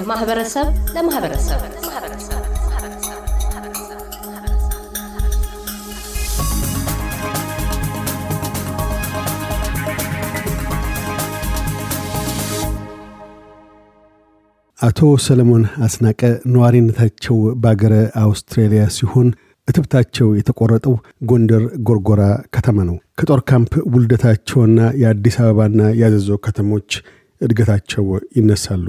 ከማህበረሰብ ለማህበረሰብ አቶ ሰለሞን አስናቀ ነዋሪነታቸው በአገረ አውስትራሊያ ሲሆን እትብታቸው የተቆረጠው ጎንደር ጎርጎራ ከተማ ነው። ከጦር ካምፕ ውልደታቸውና የአዲስ አበባና የአዘዞ ከተሞች እድገታቸው ይነሳሉ።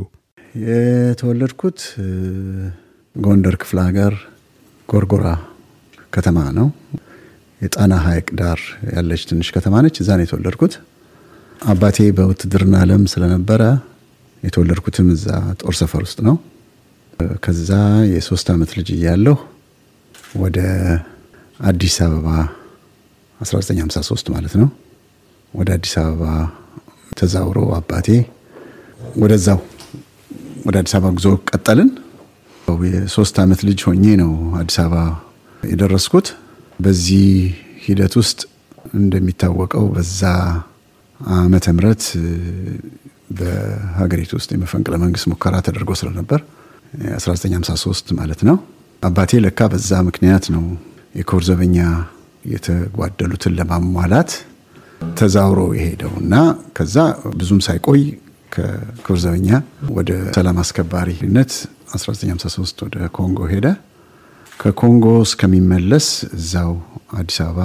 የተወለድኩት ጎንደር ክፍለ ሀገር ጎርጎራ ከተማ ነው። የጣና ሐይቅ ዳር ያለች ትንሽ ከተማ ነች። እዛ ነው የተወለድኩት። አባቴ በውትድርና ዓለም ስለነበረ የተወለድኩትም እዛ ጦር ሰፈር ውስጥ ነው። ከዛ የሶስት ዓመት ልጅ እያለሁ ወደ አዲስ አበባ 1953 ማለት ነው ወደ አዲስ አበባ ተዛውሮ አባቴ ወደዛው ወደ አዲስ አበባ ጉዞ ቀጠልን። የሶስት ዓመት ልጅ ሆኜ ነው አዲስ አበባ የደረስኩት። በዚህ ሂደት ውስጥ እንደሚታወቀው በዛ ዓመተ ምህረት በሀገሪቱ ውስጥ የመፈንቅለ መንግስት ሙከራ ተደርጎ ስለነበር 1953 ማለት ነው። አባቴ ለካ በዛ ምክንያት ነው የኮር ዘበኛ የተጓደሉትን ለማሟላት ተዛውሮ የሄደው እና ከዛ ብዙም ሳይቆይ ከኮር ዘበኛ ወደ ሰላም አስከባሪነት 1953 ወደ ኮንጎ ሄደ። ከኮንጎ እስከሚመለስ እዛው አዲስ አበባ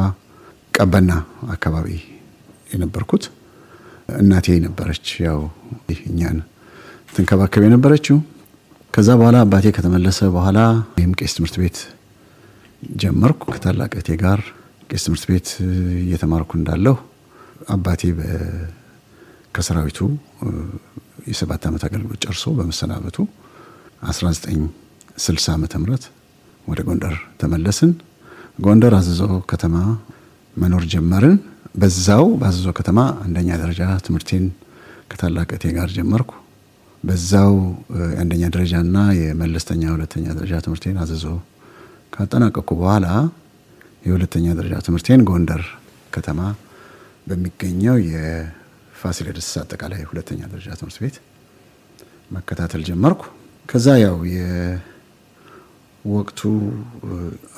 ቀበና አካባቢ የነበርኩት እናቴ ነበረች ያው እኛን ትንከባከብ የነበረችው። ከዛ በኋላ አባቴ ከተመለሰ በኋላ ይህም ቄስ ትምህርት ቤት ጀመርኩ ከታላቅ ጋር ቄስ ትምህርት ቤት እየተማርኩ እንዳለሁ አባቴ ከሰራዊቱ የሰባት ዓመት አገልግሎት ጨርሶ በመሰናበቱ 1960 ዓመተ ምህረት ወደ ጎንደር ተመለስን። ጎንደር አዘዞ ከተማ መኖር ጀመርን። በዛው በአዘዞ ከተማ አንደኛ ደረጃ ትምህርቴን ከታላቅ ጋር ጀመርኩ። በዛው የአንደኛ ደረጃና የመለስተኛ ሁለተኛ ደረጃ ትምህርቴን አዘዞ ካጠናቀቅኩ በኋላ የሁለተኛ ደረጃ ትምህርቴን ጎንደር ከተማ በሚገኘው የፋሲለደስ አጠቃላይ ሁለተኛ ደረጃ ትምህርት ቤት መከታተል ጀመርኩ። ከዛ ያው የወቅቱ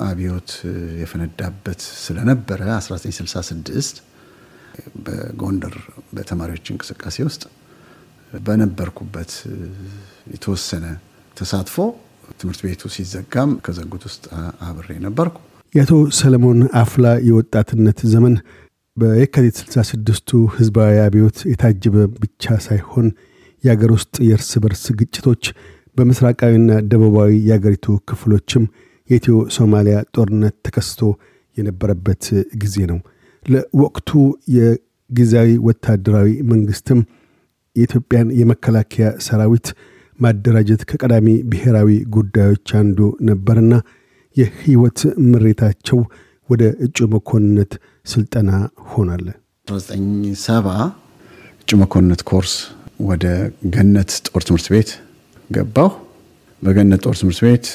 አብዮት የፈነዳበት ስለነበረ 1966 በጎንደር በተማሪዎች እንቅስቃሴ ውስጥ በነበርኩበት የተወሰነ ተሳትፎ ትምህርት ቤቱ ሲዘጋም ከዘጉት ውስጥ አብሬ ነበርኩ። የአቶ ሰለሞን አፍላ የወጣትነት ዘመን በየካቲት 66ቱ ህዝባዊ አብዮት የታጀበ ብቻ ሳይሆን የአገር ውስጥ የእርስ በርስ ግጭቶች በምስራቃዊና ደቡባዊ የአገሪቱ ክፍሎችም የኢትዮ ሶማሊያ ጦርነት ተከስቶ የነበረበት ጊዜ ነው። ለወቅቱ የጊዜያዊ ወታደራዊ መንግስትም የኢትዮጵያን የመከላከያ ሰራዊት ማደራጀት ከቀዳሚ ብሔራዊ ጉዳዮች አንዱ ነበርና የህይወት ምሬታቸው ወደ እጩ መኮንነት ስልጠና ሆናለ። 1970 እጩ መኮንነት ኮርስ ወደ ገነት ጦር ትምህርት ቤት ገባሁ። በገነት ጦር ትምህርት ቤት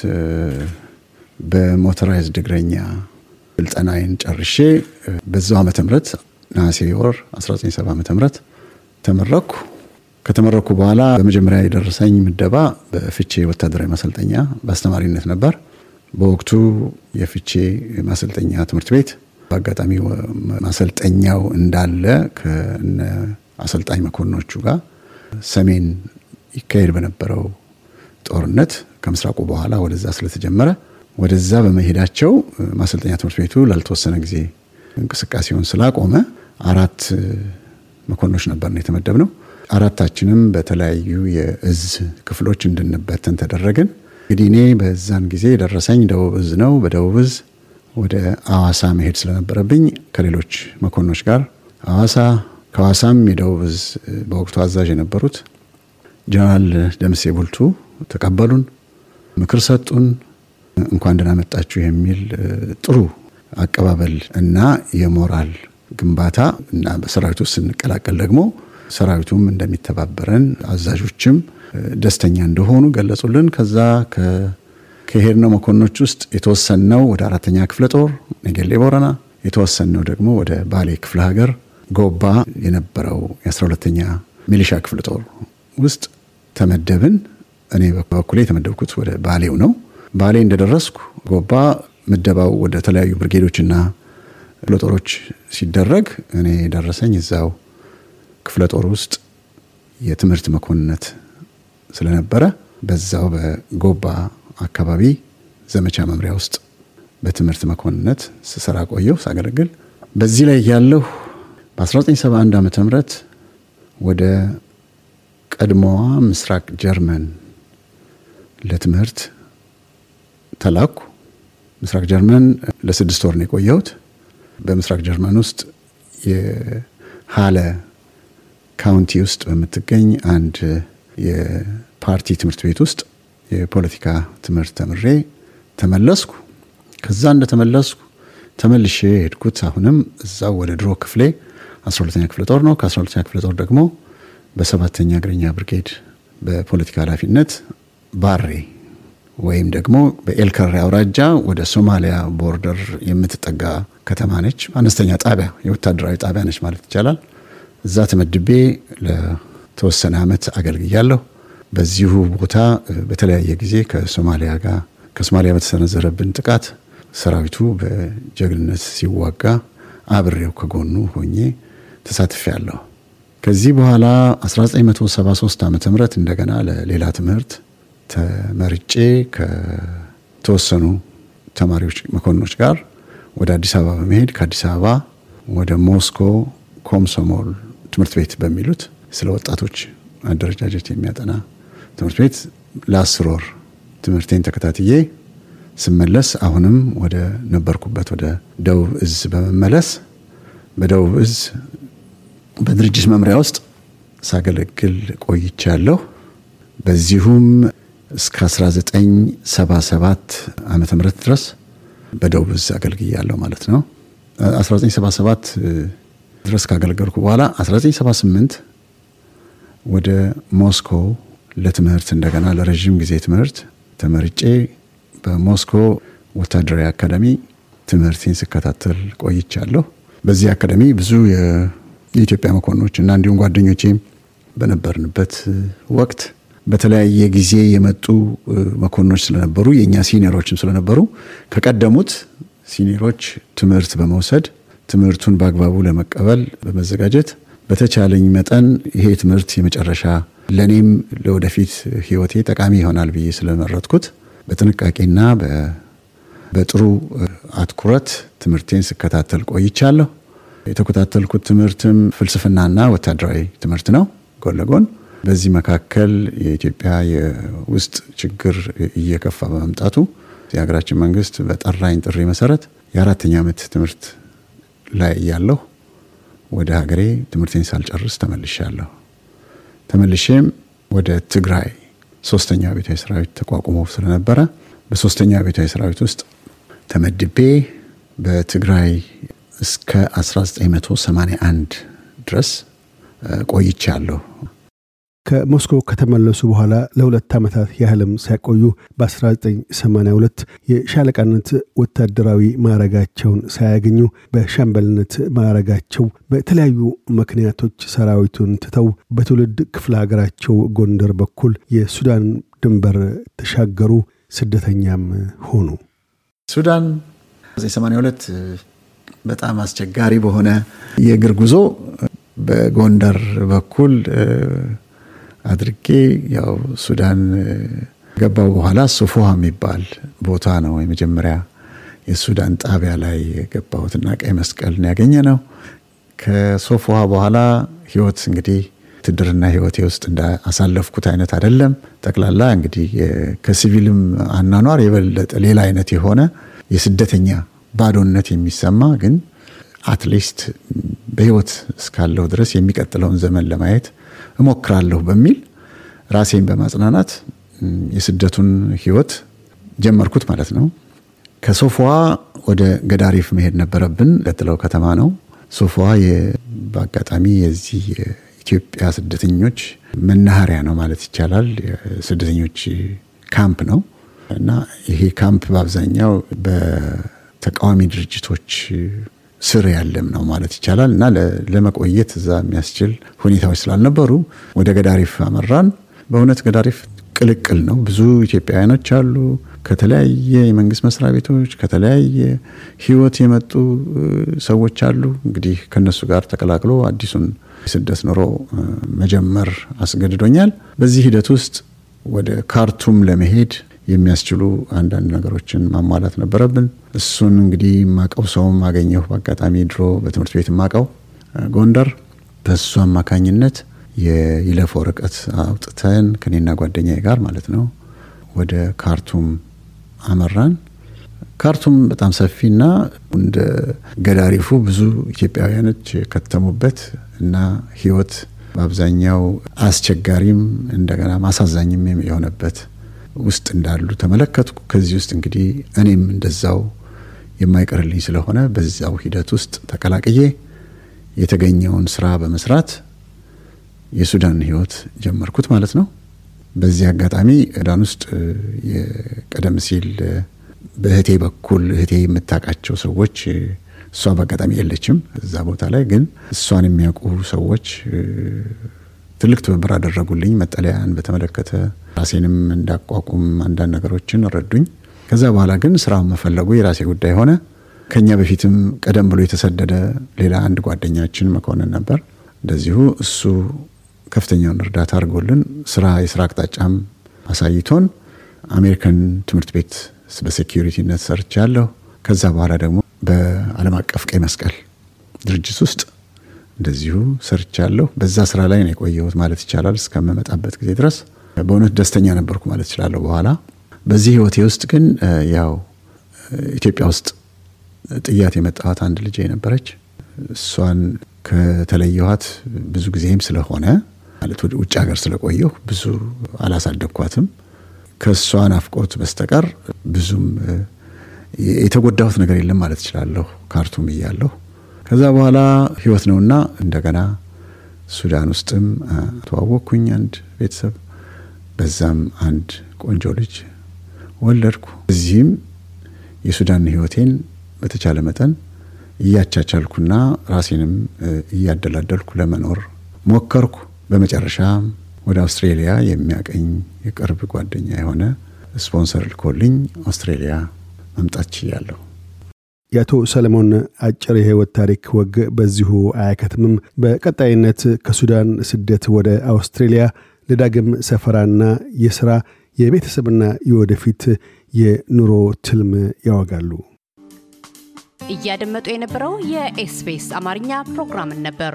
በሞተራይዝድ እግረኛ ስልጠናዬን ጨርሼ በዛው ዓመተ ምህረት ነሐሴ ወር 1970 ዓመተ ምህረት ተመረኩ። ከተመረኩ በኋላ በመጀመሪያ የደረሰኝ ምደባ በፍቼ ወታደራዊ ማሰልጠኛ በአስተማሪነት ነበር። በወቅቱ የፍቼ ማሰልጠኛ ትምህርት ቤት በአጋጣሚ ማሰልጠኛው እንዳለ ከነ አሰልጣኝ መኮንኖቹ ጋር ሰሜን ይካሄድ በነበረው ጦርነት ከምስራቁ በኋላ ወደዛ ስለተጀመረ ወደዛ በመሄዳቸው ማሰልጠኛ ትምህርት ቤቱ ላልተወሰነ ጊዜ እንቅስቃሴውን ስላቆመ አራት መኮንኖች ነበርን የተመደብነው። አራታችንም በተለያዩ የእዝ ክፍሎች እንድንበተን ተደረግን። እንግዲህ እኔ በዛን ጊዜ የደረሰኝ ደቡብ እዝ ነው። በደቡብ እዝ ወደ አዋሳ መሄድ ስለነበረብኝ ከሌሎች መኮንኖች ጋር አዋሳ ከሐዋሳም የደቡብ እዝ በወቅቱ አዛዥ የነበሩት ጀነራል ደምሴ ቡልቱ ተቀበሉን፣ ምክር ሰጡን። እንኳን ደህና መጣችሁ የሚል ጥሩ አቀባበል እና የሞራል ግንባታ እና በሰራዊቱ ስንቀላቀል ደግሞ ሰራዊቱም እንደሚተባበረን አዛዦችም ደስተኛ እንደሆኑ ገለጹልን። ከዛ ከሄድነው መኮንኖች ውስጥ የተወሰነው ወደ አራተኛ ክፍለ ጦር ነገሌ ቦረና፣ የተወሰነው ደግሞ ወደ ባሌ ክፍለ ሀገር ጎባ የነበረው የአስራ ሁለተኛ ሚሊሻ ክፍለ ጦር ውስጥ ተመደብን። እኔ በበኩሌ የተመደብኩት ወደ ባሌው ነው። ባሌ እንደደረስኩ ጎባ ምደባው ወደ ተለያዩ ብርጌዶችና ክፍለ ጦሮች ሲደረግ እኔ ደረሰኝ እዛው ክፍለ ጦር ውስጥ የትምህርት መኮንነት ስለነበረ በዛው በጎባ አካባቢ ዘመቻ መምሪያ ውስጥ በትምህርት መኮንነት ስሰራ ቆየሁ ሳገለግል። በዚህ ላይ ያለሁ በ1971 ዓ ም ወደ ቀድሞዋ ምስራቅ ጀርመን ለትምህርት ተላኩ። ምስራቅ ጀርመን ለስድስት ወር ነው የቆየሁት። በምስራቅ ጀርመን ውስጥ የሃለ ካውንቲ ውስጥ በምትገኝ አንድ የፓርቲ ትምህርት ቤት ውስጥ የፖለቲካ ትምህርት ተምሬ ተመለስኩ። ከዛ እንደተመለስኩ ተመልሼ ሄድኩት። አሁንም እዛው ወደ ድሮ ክፍሌ 12ኛ ክፍለ ጦር ነው። ከ12ኛ ክፍለ ጦር ደግሞ በሰባተኛ እግረኛ ብርጌድ በፖለቲካ ኃላፊነት ባሬ ወይም ደግሞ በኤልከሬ አውራጃ ወደ ሶማሊያ border የምትጠጋ ከተማ ነች። አነስተኛ ጣቢያ፣ የወታደራዊ ጣቢያ ነች ማለት ይቻላል። እዛ ተመድቤ ለተወሰነ ዓመት አገልግያለሁ። በዚሁ ቦታ በተለያየ ጊዜ ከሶማሊያ ጋር ከሶማሊያ በተሰነዘረብን ጥቃት ሰራዊቱ በጀግንነት ሲዋጋ አብሬው ከጎኑ ሆኜ ተሳትፌያለሁ። ከዚህ በኋላ 1973 ዓ ም እንደገና ለሌላ ትምህርት ተመርጬ ከተወሰኑ ተማሪዎች መኮንኖች ጋር ወደ አዲስ አበባ በመሄድ ከአዲስ አበባ ወደ ሞስኮ ኮምሶሞል ትምህርት ቤት በሚሉት ስለ ወጣቶች አደረጃጀት የሚያጠና ትምህርት ቤት ለአስር ወር ትምህርቴን ተከታትዬ ስመለስ አሁንም ወደ ነበርኩበት ወደ ደቡብ እዝ በመመለስ በደቡብ እዝ በድርጅት መምሪያ ውስጥ ሳገለግል ቆይቻለሁ። በዚሁም እስከ 1977 ዓመተ ምህረት ድረስ በደቡብ እዝ አገልግያለሁ ማለት ነው። 1977 ድረስ ካገለገልኩ በኋላ 1978 ወደ ሞስኮ ለትምህርት እንደገና ለረዥም ጊዜ ትምህርት ተመርጬ በሞስኮ ወታደራዊ አካዳሚ ትምህርቴን ስከታተል ቆይቻለሁ። በዚህ አካዳሚ ብዙ የኢትዮጵያ መኮንኖች እና እንዲሁም ጓደኞቼም በነበርንበት ወቅት በተለያየ ጊዜ የመጡ መኮንኖች ስለነበሩ የእኛ ሲኒየሮችም ስለነበሩ ከቀደሙት ሲኒየሮች ትምህርት በመውሰድ ትምህርቱን በአግባቡ ለመቀበል በመዘጋጀት በተቻለኝ መጠን ይሄ ትምህርት የመጨረሻ ለእኔም ለወደፊት ሕይወቴ ጠቃሚ ይሆናል ብዬ ስለመረጥኩት በጥንቃቄና በጥሩ አትኩረት ትምህርቴን ስከታተል ቆይቻለሁ። የተከታተልኩት ትምህርትም ፍልስፍናና ወታደራዊ ትምህርት ነው ጎን ለጎን። በዚህ መካከል የኢትዮጵያ የውስጥ ችግር እየከፋ በመምጣቱ የሀገራችን መንግስት በጠራኝ ጥሪ መሰረት የአራተኛ ዓመት ትምህርት ላይ ያለሁ ወደ ሀገሬ ትምህርቴን ሳልጨርስ ተመልሻለሁ። ተመልሼም ወደ ትግራይ ሶስተኛ ቤታዊ ሰራዊት ተቋቁሞ ስለነበረ በሶስተኛ ቤታዊ ሰራዊት ውስጥ ተመድቤ በትግራይ እስከ 1981 ድረስ ቆይቻለሁ። ከሞስኮ ከተመለሱ በኋላ ለሁለት ዓመታት ያህልም ሲያቆዩ በ1982 የሻለቃነት ወታደራዊ ማዕረጋቸውን ሳያገኙ በሻምበልነት ማዕረጋቸው በተለያዩ ምክንያቶች ሰራዊቱን ትተው በትውልድ ክፍለ ሀገራቸው ጎንደር በኩል የሱዳን ድንበር ተሻገሩ፣ ስደተኛም ሆኑ። ሱዳን 82 በጣም አስቸጋሪ በሆነ የእግር ጉዞ በጎንደር በኩል አድርጌ ያው ሱዳን ገባው በኋላ ሶፎሃ የሚባል ቦታ ነው የመጀመሪያ የሱዳን ጣቢያ ላይ የገባሁትና ቀይ መስቀልን ያገኘ ነው። ከሶፎሃ በኋላ ህይወት እንግዲህ ውትድርና ህይወቴ ውስጥ እንዳሳለፍኩት አይነት አይደለም። ጠቅላላ እንግዲህ ከሲቪልም አኗኗር የበለጠ ሌላ አይነት የሆነ የስደተኛ ባዶነት የሚሰማ ግን at least በህይወት እስካለሁ ድረስ የሚቀጥለውን ዘመን ለማየት እሞክራለሁ በሚል ራሴን በማጽናናት የስደቱን ህይወት ጀመርኩት ማለት ነው። ከሶፎዋ ወደ ገዳሪፍ መሄድ ነበረብን። ቀጥለው ከተማ ነው ሶፎዋ። በአጋጣሚ የዚህ የኢትዮጵያ ስደተኞች መናኸሪያ ነው ማለት ይቻላል። ስደተኞች ካምፕ ነው እና ይሄ ካምፕ በአብዛኛው በተቃዋሚ ድርጅቶች ስር ያለም ነው ማለት ይቻላል እና ለመቆየት እዛ የሚያስችል ሁኔታዎች ስላልነበሩ ወደ ገዳሪፍ አመራን። በእውነት ገዳሪፍ ቅልቅል ነው። ብዙ ኢትዮጵያውያኖች አሉ ከተለያየ የመንግስት መስሪያ ቤቶች ከተለያየ ህይወት የመጡ ሰዎች አሉ። እንግዲህ ከነሱ ጋር ተቀላቅሎ አዲሱን የስደት ኑሮ መጀመር አስገድዶኛል። በዚህ ሂደት ውስጥ ወደ ካርቱም ለመሄድ የሚያስችሉ አንዳንድ ነገሮችን ማሟላት ነበረብን። እሱን እንግዲህ ማቀው ሰውም አገኘሁ በአጋጣሚ ድሮ በትምህርት ቤት ማቀው ጎንደር በሱ አማካኝነት የይለፍ ወረቀት አውጥተን ከኔና ጓደኛዬ ጋር ማለት ነው ወደ ካርቱም አመራን። ካርቱም በጣም ሰፊና እንደ ገዳሪፉ ብዙ ኢትዮጵያውያኖች የከተሙበት እና ህይወት በአብዛኛው አስቸጋሪም እንደገና ማሳዛኝም የሆነበት ውስጥ እንዳሉ ተመለከትኩ። ከዚህ ውስጥ እንግዲህ እኔም እንደዛው የማይቀርልኝ ስለሆነ በዛው ሂደት ውስጥ ተቀላቅዬ የተገኘውን ስራ በመስራት የሱዳን ህይወት ጀመርኩት ማለት ነው። በዚህ አጋጣሚ ሱዳን ውስጥ ቀደም ሲል በእህቴ በኩል እህቴ የምታውቃቸው ሰዎች እሷ በአጋጣሚ የለችም እዛ ቦታ ላይ ግን እሷን የሚያውቁ ሰዎች ትልቅ ትብብር አደረጉልኝ። መጠለያን በተመለከተ ራሴንም እንዳቋቁም አንዳንድ ነገሮችን ረዱኝ። ከዛ በኋላ ግን ስራውን መፈለጉ የራሴ ጉዳይ ሆነ። ከኛ በፊትም ቀደም ብሎ የተሰደደ ሌላ አንድ ጓደኛችን መኮንን ነበር። እንደዚሁ እሱ ከፍተኛውን እርዳታ አድርጎልን ስራ የስራ አቅጣጫም አሳይቶን አሜሪካን ትምህርት ቤት በሴኪሪቲነት ሰርቻለሁ። ከዛ በኋላ ደግሞ በዓለም አቀፍ ቀይ መስቀል ድርጅት ውስጥ እንደዚሁ ሰርቻለሁ። በዛ ስራ ላይ ነው የቆየሁት ማለት ይቻላል እስከምመጣበት ጊዜ ድረስ በእውነት ደስተኛ ነበርኩ ማለት እችላለሁ። በኋላ በዚህ ህይወቴ ውስጥ ግን ያው ኢትዮጵያ ውስጥ ጥያት የመጣኋት አንድ ልጄ ነበረች። እሷን ከተለየኋት ብዙ ጊዜም ስለሆነ ማለት ወደ ውጭ ሀገር ስለቆየሁ ብዙ አላሳደግኳትም። ከእሷ ናፍቆት በስተቀር ብዙም የተጎዳሁት ነገር የለም ማለት እችላለሁ ካርቱም እያለሁ። ከዛ በኋላ ህይወት ነውና እንደገና ሱዳን ውስጥም ተዋወቅኩኝ አንድ ቤተሰብ፣ በዛም አንድ ቆንጆ ልጅ ወለድኩ። እዚህም የሱዳን ህይወቴን በተቻለ መጠን እያቻቻልኩና ራሴንም እያደላደልኩ ለመኖር ሞከርኩ። በመጨረሻ ወደ አውስትሬሊያ የሚያቀኝ የቅርብ ጓደኛ የሆነ ስፖንሰር ልኮልኝ አውስትሬሊያ መምጣት ችያለሁ። የአቶ ሰለሞን አጭር የህይወት ታሪክ ወግ በዚሁ አያከትምም። በቀጣይነት ከሱዳን ስደት ወደ አውስትሬሊያ ለዳግም ሰፈራና የሥራ የቤተሰብና የወደፊት የኑሮ ትልም ያወጋሉ። እያደመጡ የነበረው የ SBS አማርኛ ፕሮግራምን ነበር።